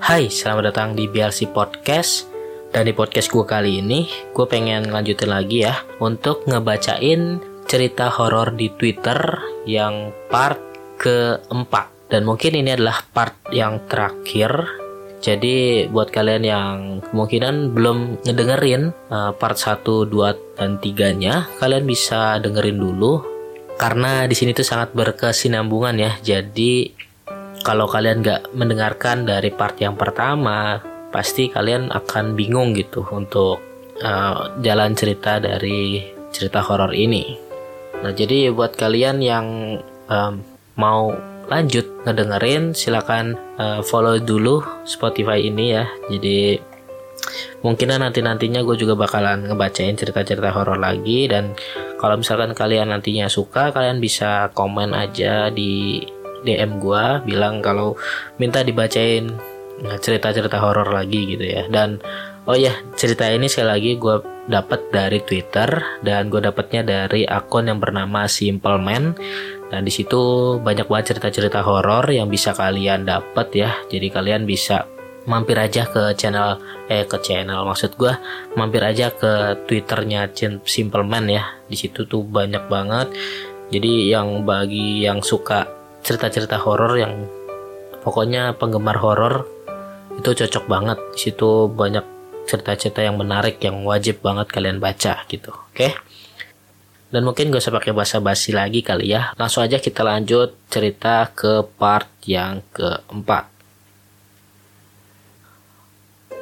Hai, selamat datang di BLC Podcast. Dan di podcast gue kali ini Gue pengen lanjutin lagi ya Untuk ngebacain cerita horor di Twitter Yang part keempat. Dan mungkin ini adalah part yang terakhir. Jadi buat kalian yang kemungkinan belum ngedengerin uh, part 1, 2, dan 3 nya Kalian bisa dengerin dulu. Karena di sini tuh sangat berkesinambungan ya. Jadi kalau kalian nggak mendengarkan dari part yang pertama pasti kalian akan bingung gitu untuk uh, jalan cerita dari cerita horor ini. Nah jadi buat kalian yang um, mau lanjut ngedengerin silakan uh, follow dulu Spotify ini ya. Jadi mungkin nanti nantinya gue juga bakalan ngebacain cerita-cerita horor lagi dan kalau misalkan kalian nantinya suka kalian bisa komen aja di DM gue bilang kalau minta dibacain cerita-cerita horor lagi gitu ya. Dan oh ya cerita ini sekali lagi gue dapat dari Twitter dan gue dapatnya dari akun yang bernama Simple Man. Dan di situ banyak banget cerita-cerita horor yang bisa kalian dapat ya. Jadi kalian bisa mampir aja ke channel eh ke channel maksud gue mampir aja ke twitternya Simple Man ya. Di situ tuh banyak banget. Jadi yang bagi yang suka cerita-cerita horor yang pokoknya penggemar horor itu cocok banget. Di situ banyak cerita-cerita yang menarik yang wajib banget kalian baca gitu oke? Dan mungkin gak usah pakai bahasa basi lagi kali ya. Langsung aja kita lanjut cerita ke part yang keempat.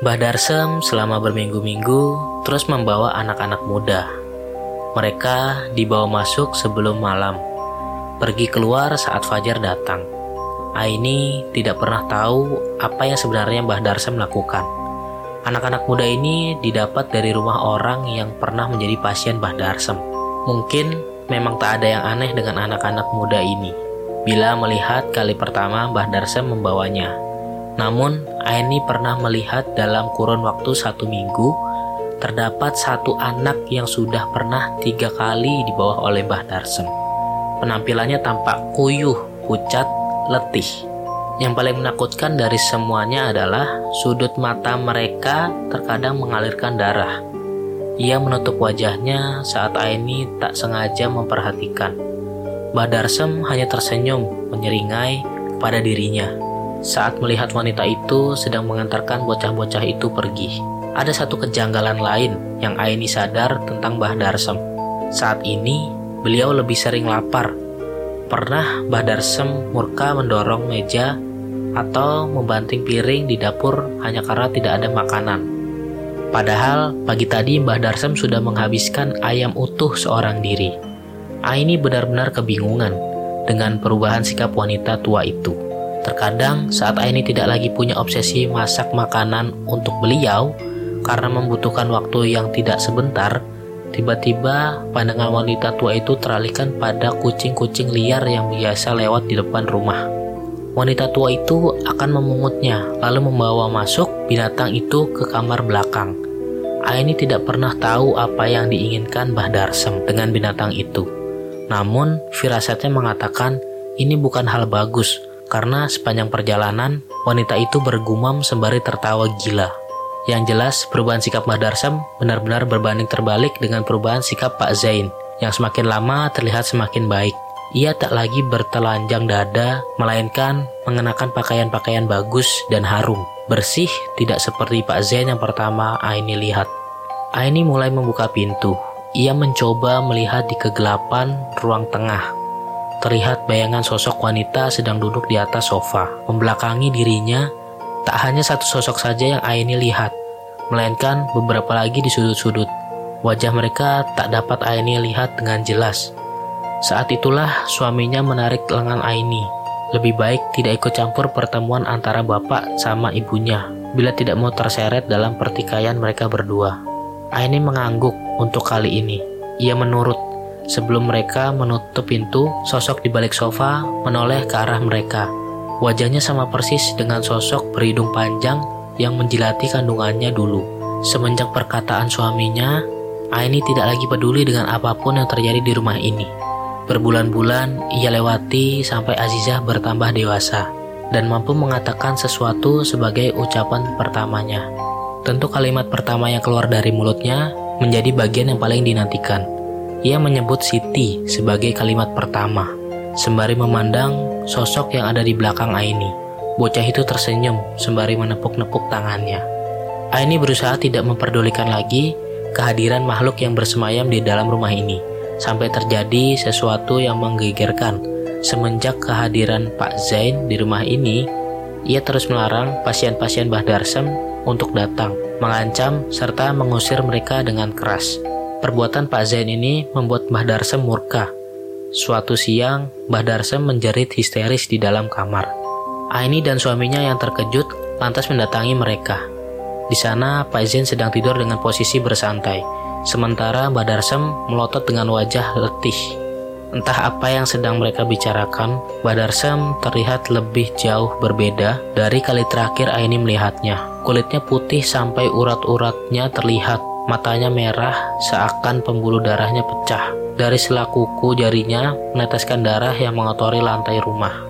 Mbah Darsem selama berminggu-minggu terus membawa anak-anak muda. Mereka dibawa masuk sebelum malam pergi keluar saat Fajar datang. Aini tidak pernah tahu apa yang sebenarnya Mbah Darsem lakukan. Anak-anak muda ini didapat dari rumah orang yang pernah menjadi pasien Mbah Darsem. Mungkin memang tak ada yang aneh dengan anak-anak muda ini bila melihat kali pertama Mbah Darsem membawanya. Namun, Aini pernah melihat dalam kurun waktu satu minggu terdapat satu anak yang sudah pernah tiga kali dibawa oleh Mbah Darsem. Penampilannya tampak kuyuh, pucat, letih. Yang paling menakutkan dari semuanya adalah sudut mata mereka terkadang mengalirkan darah. Ia menutup wajahnya saat Aini tak sengaja memperhatikan. Badarsem hanya tersenyum menyeringai pada dirinya saat melihat wanita itu sedang mengantarkan bocah-bocah itu pergi. Ada satu kejanggalan lain yang Aini sadar tentang Mbah Darsem. Saat ini, Beliau lebih sering lapar. Pernah Mbah Darsem murka mendorong meja atau membanting piring di dapur hanya karena tidak ada makanan. Padahal pagi tadi Mbah Darsem sudah menghabiskan ayam utuh seorang diri. Aini benar-benar kebingungan dengan perubahan sikap wanita tua itu. Terkadang saat Aini tidak lagi punya obsesi masak makanan untuk beliau karena membutuhkan waktu yang tidak sebentar, Tiba-tiba pandangan wanita tua itu teralihkan pada kucing-kucing liar yang biasa lewat di depan rumah. Wanita tua itu akan memungutnya, lalu membawa masuk binatang itu ke kamar belakang. Aini tidak pernah tahu apa yang diinginkan Mbah Darsem dengan binatang itu. Namun, firasatnya mengatakan ini bukan hal bagus karena sepanjang perjalanan wanita itu bergumam sembari tertawa gila. Yang jelas, perubahan sikap Mbah Darsam benar-benar berbanding terbalik dengan perubahan sikap Pak Zain, yang semakin lama terlihat semakin baik. Ia tak lagi bertelanjang dada, melainkan mengenakan pakaian-pakaian bagus dan harum. Bersih, tidak seperti Pak Zain yang pertama Aini lihat. Aini mulai membuka pintu. Ia mencoba melihat di kegelapan ruang tengah. Terlihat bayangan sosok wanita sedang duduk di atas sofa, membelakangi dirinya Tak hanya satu sosok saja yang Aini lihat, melainkan beberapa lagi di sudut-sudut. Wajah mereka tak dapat Aini lihat dengan jelas. Saat itulah suaminya menarik lengan Aini. Lebih baik tidak ikut campur pertemuan antara bapak sama ibunya bila tidak mau terseret dalam pertikaian mereka berdua. Aini mengangguk untuk kali ini. Ia menurut. Sebelum mereka menutup pintu, sosok di balik sofa menoleh ke arah mereka. Wajahnya sama persis dengan sosok berhidung panjang yang menjilati kandungannya dulu. Semenjak perkataan suaminya, Aini tidak lagi peduli dengan apa pun yang terjadi di rumah ini. Berbulan-bulan ia lewati sampai Azizah bertambah dewasa. dan mampu mengatakan sesuatu sebagai ucapan pertamanya. Tentu kalimat pertama yang keluar dari mulutnya menjadi bagian yang paling dinantikan. Ia menyebut Siti sebagai kalimat pertama, sembari memandang sosok yang ada di belakang Aini. Bocah itu tersenyum sembari menepuk-nepuk tangannya. Aini berusaha tidak memperdulikan lagi kehadiran makhluk yang bersemayam di dalam rumah ini, sampai terjadi sesuatu yang menggegerkan Semenjak kehadiran Pak Zain di rumah ini, ia terus melarang pasien-pasien Mbah Darsem untuk datang, mengancam serta mengusir mereka dengan keras. Perbuatan Pak Zain ini membuat Mbah Darsem murka. Suatu siang, Mbah Darsem menjerit histeris di dalam kamar. Aini dan suaminya yang terkejut lantas mendatangi mereka. Di sana, Pak Zain sedang tidur dengan posisi bersantai, sementara Darsem melotot dengan wajah letih. Entah apa yang sedang mereka bicarakan, Badarsam terlihat lebih jauh berbeda dari kali terakhir Aini melihatnya. Kulitnya putih sampai urat-uratnya terlihat, matanya merah seakan pembuluh darahnya pecah. Dari selak kuku jarinya meneteskan darah yang mengotori lantai rumah.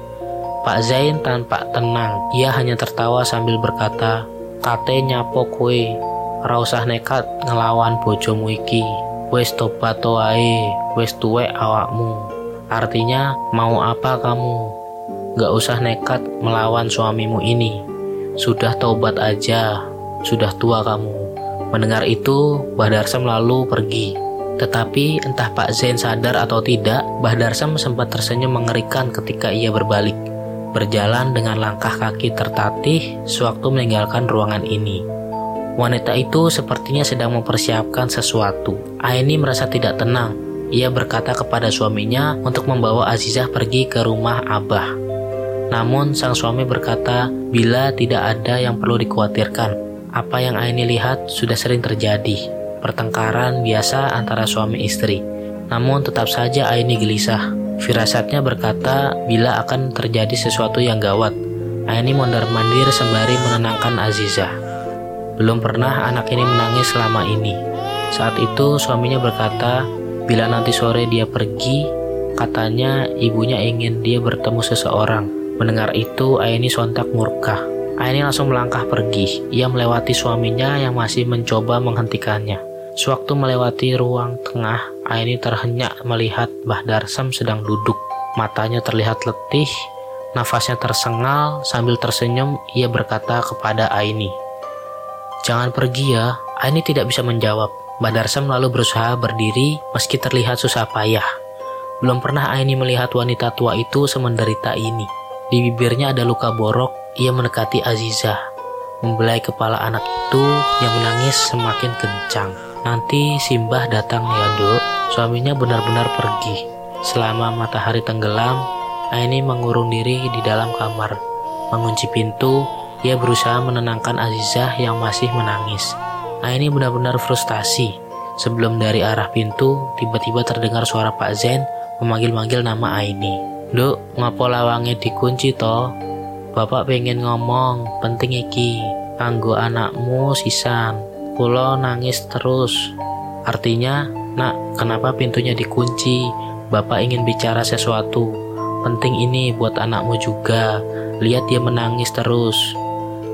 Pak Zain tanpa tenang, ia hanya tertawa sambil berkata, Kate nyapo kue, rausah nekat ngelawan bojomu iki wes tobat wes tuwek awakmu. Artinya, mau apa kamu? Gak usah nekat melawan suamimu ini. Sudah taubat aja, sudah tua kamu. Mendengar itu, Bahdarsam lalu pergi. Tetapi entah Pak Zain sadar atau tidak, Bahdarsam sempat tersenyum mengerikan ketika ia berbalik. Berjalan dengan langkah kaki tertatih sewaktu meninggalkan ruangan ini. Wanita itu sepertinya sedang mempersiapkan sesuatu. Aini merasa tidak tenang. Ia berkata kepada suaminya untuk membawa Azizah pergi ke rumah Abah. Namun sang suami berkata, bila tidak ada yang perlu dikhawatirkan, apa yang Aini lihat sudah sering terjadi. Pertengkaran biasa antara suami istri. Namun tetap saja Aini gelisah. Firasatnya berkata bila akan terjadi sesuatu yang gawat. Aini mondar-mandir sembari menenangkan Azizah. Belum pernah anak ini menangis selama ini. Saat itu suaminya berkata, bila nanti sore dia pergi, katanya ibunya ingin dia bertemu seseorang. Mendengar itu, Aini sontak murka. Aini langsung melangkah pergi. Ia melewati suaminya yang masih mencoba menghentikannya. Sewaktu melewati ruang tengah, Aini terhenyak melihat Mbah Darsam sedang duduk. Matanya terlihat letih, nafasnya tersengal, sambil tersenyum ia berkata kepada Aini, Jangan pergi ya, Aini tidak bisa menjawab. Mbak Darsam lalu berusaha berdiri meski terlihat susah payah. Belum pernah Aini melihat wanita tua itu semenderita ini. Di bibirnya ada luka borok, ia mendekati Aziza. Membelai kepala anak itu yang menangis semakin kencang. Nanti Simbah datang ya dok, suaminya benar-benar pergi. Selama matahari tenggelam, Aini mengurung diri di dalam kamar. Mengunci pintu, ia berusaha menenangkan Azizah yang masih menangis. Aini benar-benar frustasi. Sebelum dari arah pintu, tiba-tiba terdengar suara Pak Zen memanggil-manggil nama Aini. Duk, ngapo lawangnya dikunci toh? Bapak pengen ngomong, penting iki. Kanggo anakmu sisan. Kulo nangis terus. Artinya, nak, kenapa pintunya dikunci? Bapak ingin bicara sesuatu. Penting ini buat anakmu juga. Lihat dia menangis terus.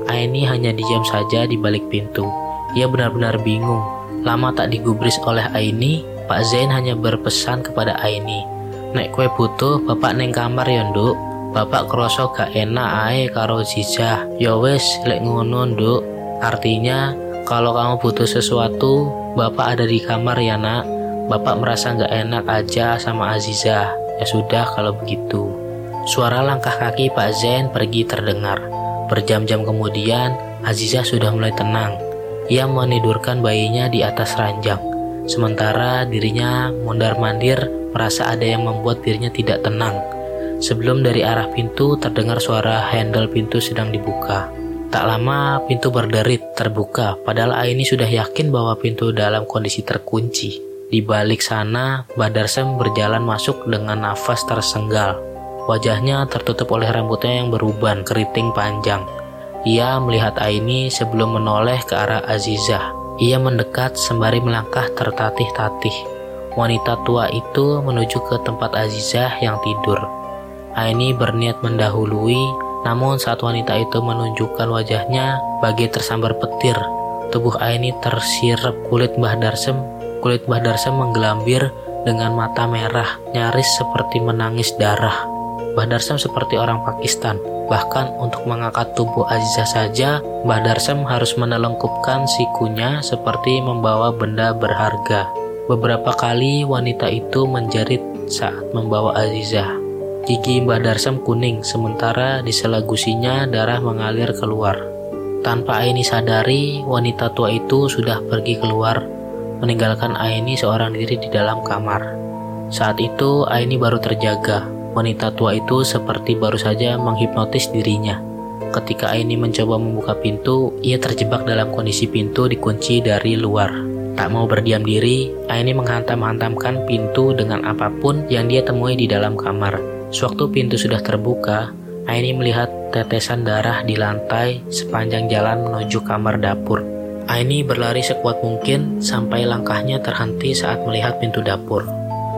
Aini hanya diam saja di balik pintu. Ia benar-benar bingung. Lama tak digubris oleh Aini, Pak Zain hanya berpesan kepada Aini. Nek kue butuh, bapak neng kamar ya nduk. Bapak kroso gak enak ae karo Ziza. Ya wes, lek ngono nduk. Artinya, kalau kamu butuh sesuatu, bapak ada di kamar ya nak. Bapak merasa gak enak aja sama Aziza. Ya sudah kalau begitu. Suara langkah kaki Pak Zain pergi terdengar. Berjam-jam kemudian, Aziza sudah mulai tenang. Ia menidurkan bayinya di atas ranjang. Sementara dirinya mondar-mandir merasa ada yang membuat dirinya tidak tenang. Sebelum dari arah pintu terdengar suara handle pintu sedang dibuka. Tak lama pintu berderit terbuka, padahal Aini sudah yakin bahwa pintu dalam kondisi terkunci. Di balik sana, Badarsem berjalan masuk dengan nafas tersenggal. Wajahnya tertutup oleh rambutnya yang beruban keriting panjang. Ia melihat Aini sebelum menoleh ke arah Azizah. Ia mendekat sembari melangkah tertatih-tatih. Wanita tua itu menuju ke tempat Azizah yang tidur. Aini berniat mendahului, Namun saat wanita itu menunjukkan wajahnya bagi tersambar petir, tubuh Aini tersirap kulit Mbah Darsem. Kulit Mbah Darsem menggelambir dengan mata merah, nyaris seperti menangis darah. Mbah Darsem seperti orang Pakistan. Bahkan untuk mengangkat tubuh Aziza saja, Mbah Darsem harus menelengkupkan sikunya seperti membawa benda berharga. Beberapa kali wanita itu menjerit saat membawa Aziza. Gigi Mbah Darsem kuning, sementara di sela gusinya darah mengalir keluar. Tanpa Aini sadari, wanita tua itu sudah pergi keluar, meninggalkan Aini seorang diri di dalam kamar. Saat itu, Aini baru terjaga, Wanita tua itu seperti baru saja menghipnotis dirinya. Ketika Aini mencoba membuka pintu, ia terjebak dalam kondisi pintu dikunci dari luar. Tak mau berdiam diri, Aini menghantam-hantamkan pintu dengan apa pun yang dia temui di dalam kamar. Sewaktu pintu sudah terbuka, Aini melihat tetesan darah di lantai sepanjang jalan menuju kamar dapur. Aini berlari sekuat mungkin sampai langkahnya terhenti saat melihat pintu dapur.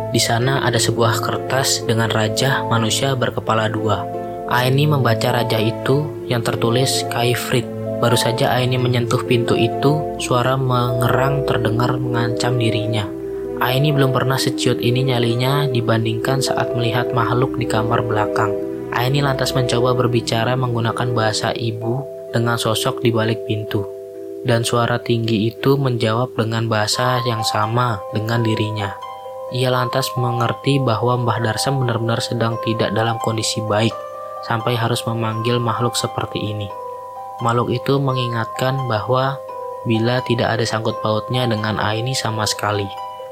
Di sana ada sebuah kertas dengan raja manusia berkepala dua. Aini membaca raja itu yang tertulis Kaifrit. Baru saja Aini menyentuh pintu itu, suara mengerang terdengar mengancam dirinya. Aini belum pernah seciut ini nyalinya dibandingkan saat melihat makhluk di kamar belakang. Aini lantas mencoba berbicara menggunakan bahasa ibu dengan sosok di balik pintu. Dan suara tinggi itu menjawab dengan bahasa yang sama dengan dirinya. Ia lantas mengerti bahwa Mbah Darsam benar-benar sedang tidak dalam kondisi baik sampai harus memanggil makhluk seperti ini. Makhluk itu mengingatkan bahwa bila tidak ada sangkut pautnya dengan Aini sama sekali,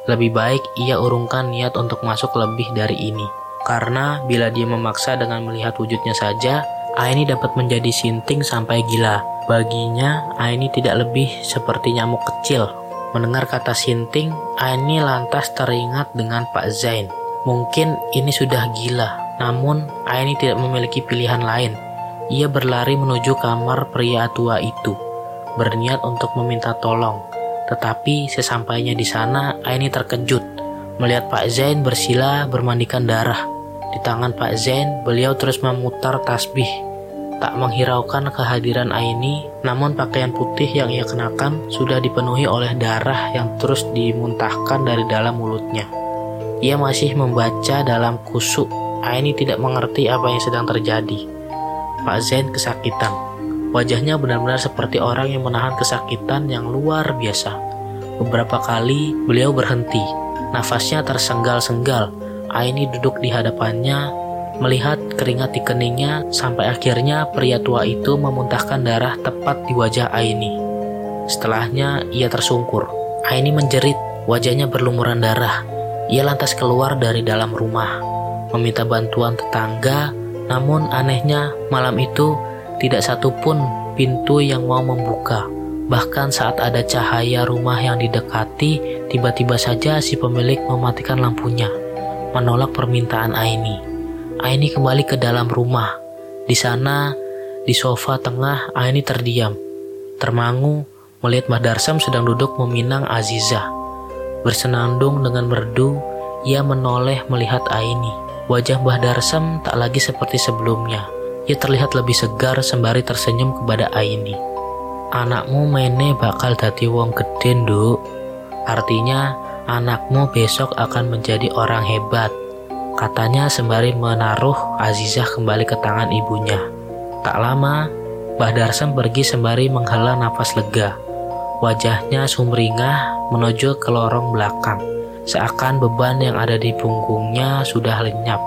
lebih baik ia urungkan niat untuk masuk lebih dari ini. Karena bila dia memaksa dengan melihat wujudnya saja, Aini dapat menjadi sinting sampai gila. Baginya, Aini tidak lebih seperti nyamuk kecil Mendengar kata sinting, Aini lantas teringat dengan Pak Zain. Mungkin ini sudah gila, namun Aini tidak memiliki pilihan lain. Ia berlari menuju kamar pria tua itu, berniat untuk meminta tolong. Tetapi sesampainya di sana, Aini terkejut melihat Pak Zain bersila bermandikan darah. Di tangan Pak Zain, beliau terus memutar tasbih tak menghiraukan kehadiran Aini, namun pakaian putih yang ia kenakan sudah dipenuhi oleh darah yang terus dimuntahkan dari dalam mulutnya. Ia masih membaca dalam kusuk. Aini tidak mengerti apa yang sedang terjadi. Pak Zain kesakitan. Wajahnya benar-benar seperti orang yang menahan kesakitan yang luar biasa. Beberapa kali beliau berhenti. Nafasnya tersenggal-senggal. Aini duduk di hadapannya melihat keringat di keningnya sampai akhirnya pria tua itu memuntahkan darah tepat di wajah Aini. Setelahnya ia tersungkur. Aini menjerit, wajahnya berlumuran darah. Ia lantas keluar dari dalam rumah, meminta bantuan tetangga, namun anehnya malam itu tidak satu pun pintu yang mau membuka. Bahkan saat ada cahaya rumah yang didekati, tiba-tiba saja si pemilik mematikan lampunya, menolak permintaan Aini. Aini kembali ke dalam rumah. Di sana, di sofa tengah, Aini terdiam. Termangu melihat Mbah Darsam sedang duduk meminang Aziza. Bersenandung dengan merdu, ia menoleh melihat Aini. Wajah Mbah Darsam tak lagi seperti sebelumnya. Ia terlihat lebih segar sembari tersenyum kepada Aini. Anakmu mene bakal dadi wong gede, Nduk. Artinya, anakmu besok akan menjadi orang hebat katanya sembari menaruh Azizah kembali ke tangan ibunya. Tak lama, Mbah Darsem pergi sembari menghela nafas lega. Wajahnya sumringah menuju ke lorong belakang, seakan beban yang ada di punggungnya sudah lenyap.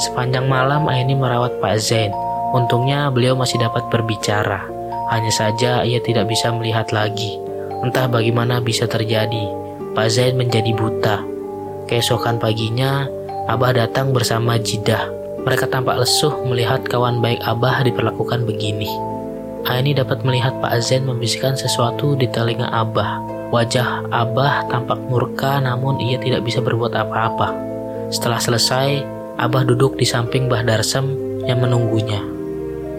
Sepanjang malam Aini merawat Pak Zain. Untungnya beliau masih dapat berbicara. Hanya saja ia tidak bisa melihat lagi. Entah bagaimana bisa terjadi. Pak Zain menjadi buta. Keesokan paginya, Abah datang bersama Jidah. Mereka tampak lesuh melihat kawan baik Abah diperlakukan begini. Aini dapat melihat Pak Zen membisikkan sesuatu di telinga Abah. Wajah Abah tampak murka namun ia tidak bisa berbuat apa-apa. Setelah selesai, Abah duduk di samping Bah Darsem yang menunggunya.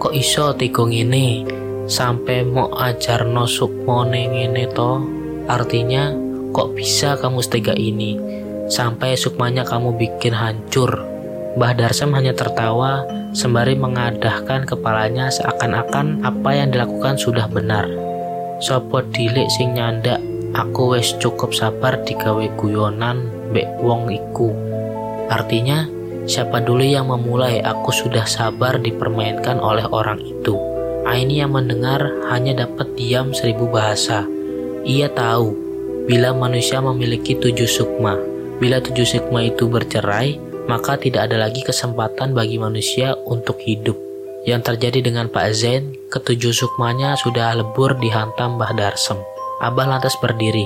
Kok iso tikung ini sampai mau ajar no sukmone ngene to? Artinya, kok bisa kamu setega ini? Sampai sukmanya kamu bikin hancur. Mbah Darsam hanya tertawa sembari mengadahkan kepalanya seakan-akan apa yang dilakukan sudah benar. Sopo dilik sing nyandak, aku wes cukup sabar digawe guyonan mbek wong iku. Artinya, siapa dulu yang memulai aku sudah sabar dipermainkan oleh orang itu. Aini yang mendengar hanya dapat diam seribu bahasa. Ia tahu bila manusia memiliki tujuh sukma. Bila tujuh sukma itu bercerai, maka tidak ada lagi kesempatan bagi manusia untuk hidup. Yang terjadi dengan Pak Zain, ketujuh sukmanya sudah lebur dihantam Mbah Darsem. Abah lantas berdiri.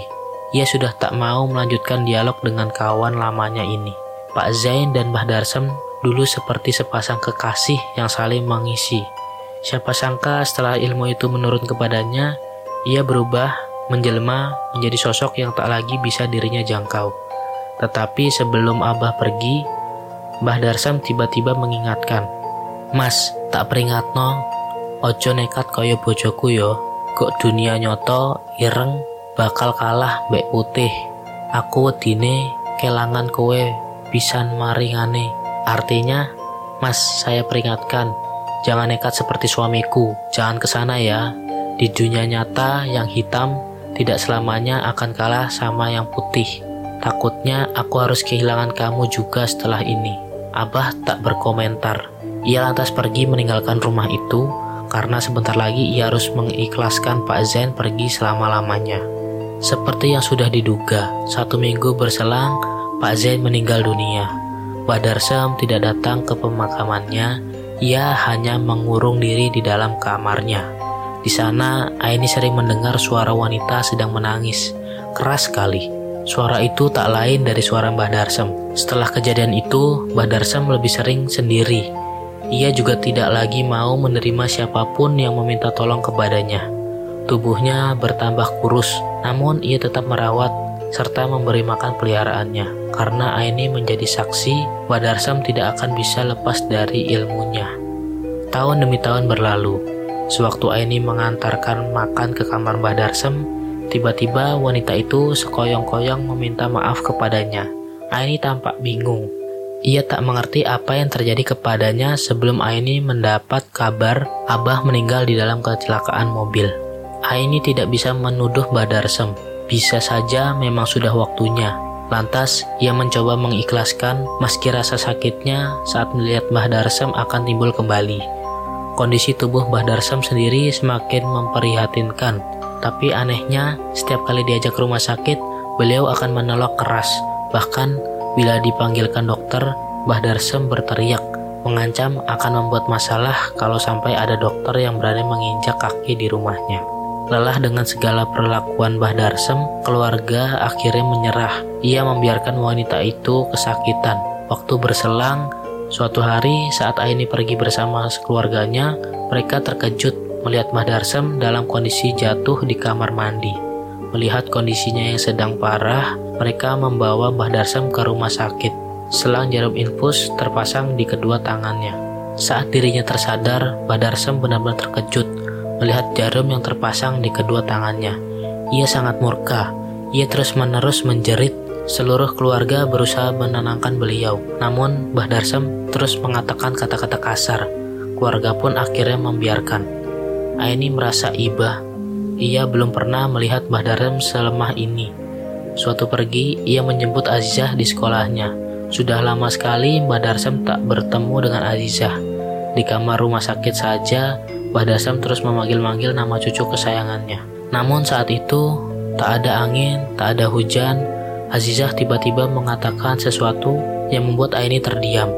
Ia sudah tak mau melanjutkan dialog dengan kawan lamanya ini. Pak Zain dan Mbah Darsem dulu seperti sepasang kekasih yang saling mengisi. Siapa sangka setelah ilmu itu menurun kepadanya, ia berubah menjelma menjadi sosok yang tak lagi bisa dirinya jangkau. Tetapi sebelum Abah pergi, Mbah Darsam tiba-tiba mengingatkan, Mas, tak peringat no, ojo nekat koyo bojoku yo, kok dunia nyoto, ireng, bakal kalah mbek putih. Aku wedine kelangan kowe pisan maringane. Artinya, Mas, saya peringatkan, jangan nekat seperti suamiku, jangan ke sana ya. Di dunia nyata yang hitam tidak selamanya akan kalah sama yang putih. Takutnya aku harus kehilangan kamu juga setelah ini. Abah tak berkomentar. Ia lantas pergi meninggalkan rumah itu karena sebentar lagi ia harus mengikhlaskan Pak Zain pergi selama-lamanya. Seperti yang sudah diduga, satu minggu berselang, Pak Zain meninggal dunia. Badarsam tidak datang ke pemakamannya, ia hanya mengurung diri di dalam kamarnya. Di sana, Aini sering mendengar suara wanita sedang menangis, keras sekali. Suara itu tak lain dari suara Mbah Darsem. Setelah kejadian itu, Mbah Darsem lebih sering sendiri. Ia juga tidak lagi mau menerima siapa pun yang meminta tolong kepadanya. Tubuhnya bertambah kurus, namun ia tetap merawat serta memberi makan peliharaannya. Karena Aini menjadi saksi, Mbah Darsem tidak akan bisa lepas dari ilmunya. Tahun demi tahun berlalu. Sewaktu Aini mengantarkan makan ke kamar Mbah Darsem, Tiba-tiba wanita itu sekoyong-koyong meminta maaf kepadanya. Aini tampak bingung. Ia tak mengerti apa yang terjadi kepadanya sebelum Aini mendapat kabar Abah meninggal di dalam kecelakaan mobil. Aini tidak bisa menuduh Badarsem. Bisa saja memang sudah waktunya. Lantas, ia mencoba mengikhlaskan meski rasa sakitnya saat melihat Mbah Darsem akan timbul kembali. Kondisi tubuh Mbah Darsem sendiri semakin memprihatinkan tapi anehnya, setiap kali diajak ke rumah sakit, beliau akan menolak keras. Bahkan, bila dipanggilkan dokter, Mbah Darsem berteriak, mengancam akan membuat masalah kalau sampai ada dokter yang berani menginjak kaki di rumahnya. Lelah dengan segala perlakuan Mbah Darsem, keluarga akhirnya menyerah. Ia membiarkan wanita itu kesakitan. Waktu berselang, suatu hari saat Aini pergi bersama keluarganya, mereka terkejut melihat Mahdarsem dalam kondisi jatuh di kamar mandi. Melihat kondisinya yang sedang parah, mereka membawa Mahdarsem ke rumah sakit. Selang jarum infus terpasang di kedua tangannya. Saat dirinya tersadar, Mahdarsem benar-benar terkejut melihat jarum yang terpasang di kedua tangannya. Ia sangat murka. Ia terus-menerus menjerit Seluruh keluarga berusaha menenangkan beliau, namun Mbah Darsem terus mengatakan kata-kata kasar. Keluarga pun akhirnya membiarkan. Aini merasa iba. Ia belum pernah melihat Mbah Darem selemah ini. Suatu pergi, ia menjemput Azizah di sekolahnya. Sudah lama sekali Mbah Darsem tak bertemu dengan Azizah. Di kamar rumah sakit saja, Mbah Darsem terus memanggil-manggil nama cucu kesayangannya. Namun saat itu, tak ada angin, tak ada hujan, Azizah tiba-tiba mengatakan sesuatu yang membuat Aini terdiam.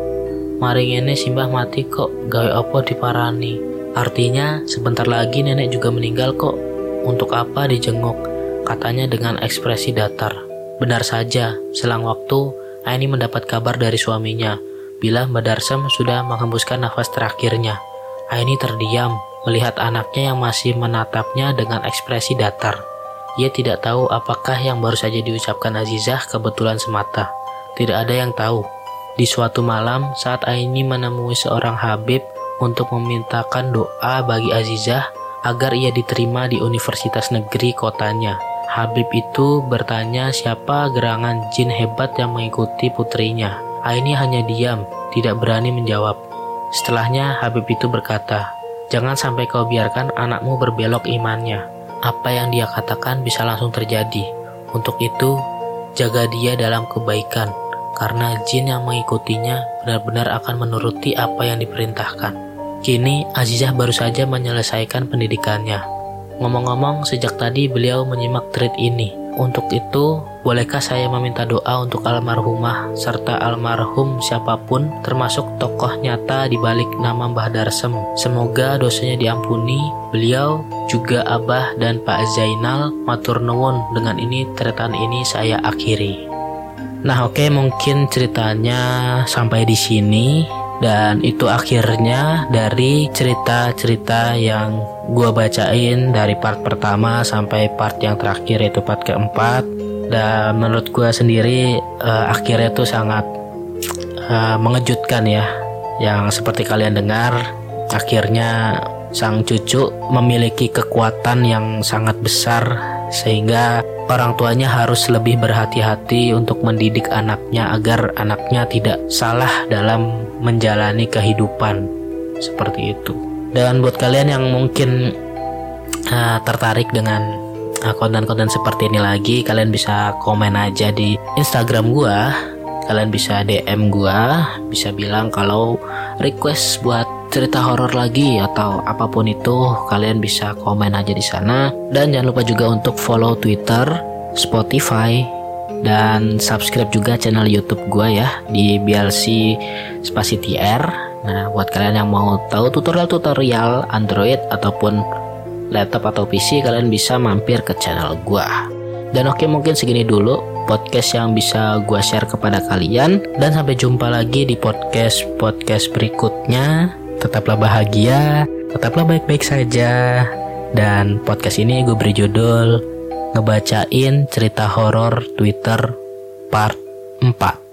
Mari ini simbah mati kok, gawe opo diparani. Artinya, sebentar lagi nenek juga meninggal kok. Untuk apa dijenguk? Katanya dengan ekspresi datar. Benar saja, selang waktu, Aini mendapat kabar dari suaminya bila Mbak Darsem sudah menghembuskan nafas terakhirnya. Aini terdiam melihat anaknya yang masih menatapnya dengan ekspresi datar. Ia tidak tahu apakah yang baru saja diucapkan Azizah kebetulan semata. Tidak ada yang tahu. Di suatu malam, saat Aini menemui seorang Habib untuk memintakan doa bagi Azizah agar ia diterima di universitas negeri kotanya. Habib itu bertanya siapa gerangan jin hebat yang mengikuti putrinya. Aini hanya diam, tidak berani menjawab. Setelahnya Habib itu berkata, Jangan sampai kau biarkan anakmu berbelok imannya. Apa yang dia katakan bisa langsung terjadi. Untuk itu, jaga dia dalam kebaikan, karena jin yang mengikutinya benar-benar akan menuruti apa yang diperintahkan. Kini, Azizah baru saja menyelesaikan pendidikannya. Ngomong-ngomong, sejak tadi beliau menyimak treat ini. Untuk itu, bolehkah saya meminta doa untuk almarhumah serta almarhum siapa pun termasuk tokoh nyata di balik nama Mbah Darsem. Semoga dosanya diampuni. Beliau juga Abah dan Pak Zainal matur nuwun. Dengan ini cerita ini saya akhiri. Nah, oke okay, mungkin ceritanya sampai di sini dan itu akhirnya dari cerita-cerita yang gue bacain dari part pertama sampai part yang terakhir yaitu part keempat dan menurut gue sendiri uh, akhirnya tuh sangat uh, mengejutkan ya yang seperti kalian dengar akhirnya sang cucu memiliki kekuatan yang sangat besar sehingga orang tuanya harus lebih berhati-hati untuk mendidik anaknya agar anaknya tidak salah dalam menjalani kehidupan seperti itu. Dan buat kalian yang mungkin uh, tertarik dengan konten-konten seperti ini lagi, kalian bisa komen aja di Instagram gua. Kalian bisa DM gua, bisa bilang kalau request buat cerita horor lagi atau apa pun itu, kalian bisa komen aja di sana. Dan jangan lupa juga untuk follow Twitter, Spotify, dan subscribe juga channel YouTube gua ya di BLC Spasi TR Nah, buat kalian yang mau tahu tutorial-tutorial Android ataupun laptop atau PC, kalian bisa mampir ke channel gua. Dan oke, mungkin segini dulu podcast yang bisa gua share kepada kalian dan sampai jumpa lagi di podcast podcast berikutnya. Tetaplah bahagia, tetaplah baik-baik saja. Dan podcast ini gue beri judul ngebacain cerita horor Twitter part 4.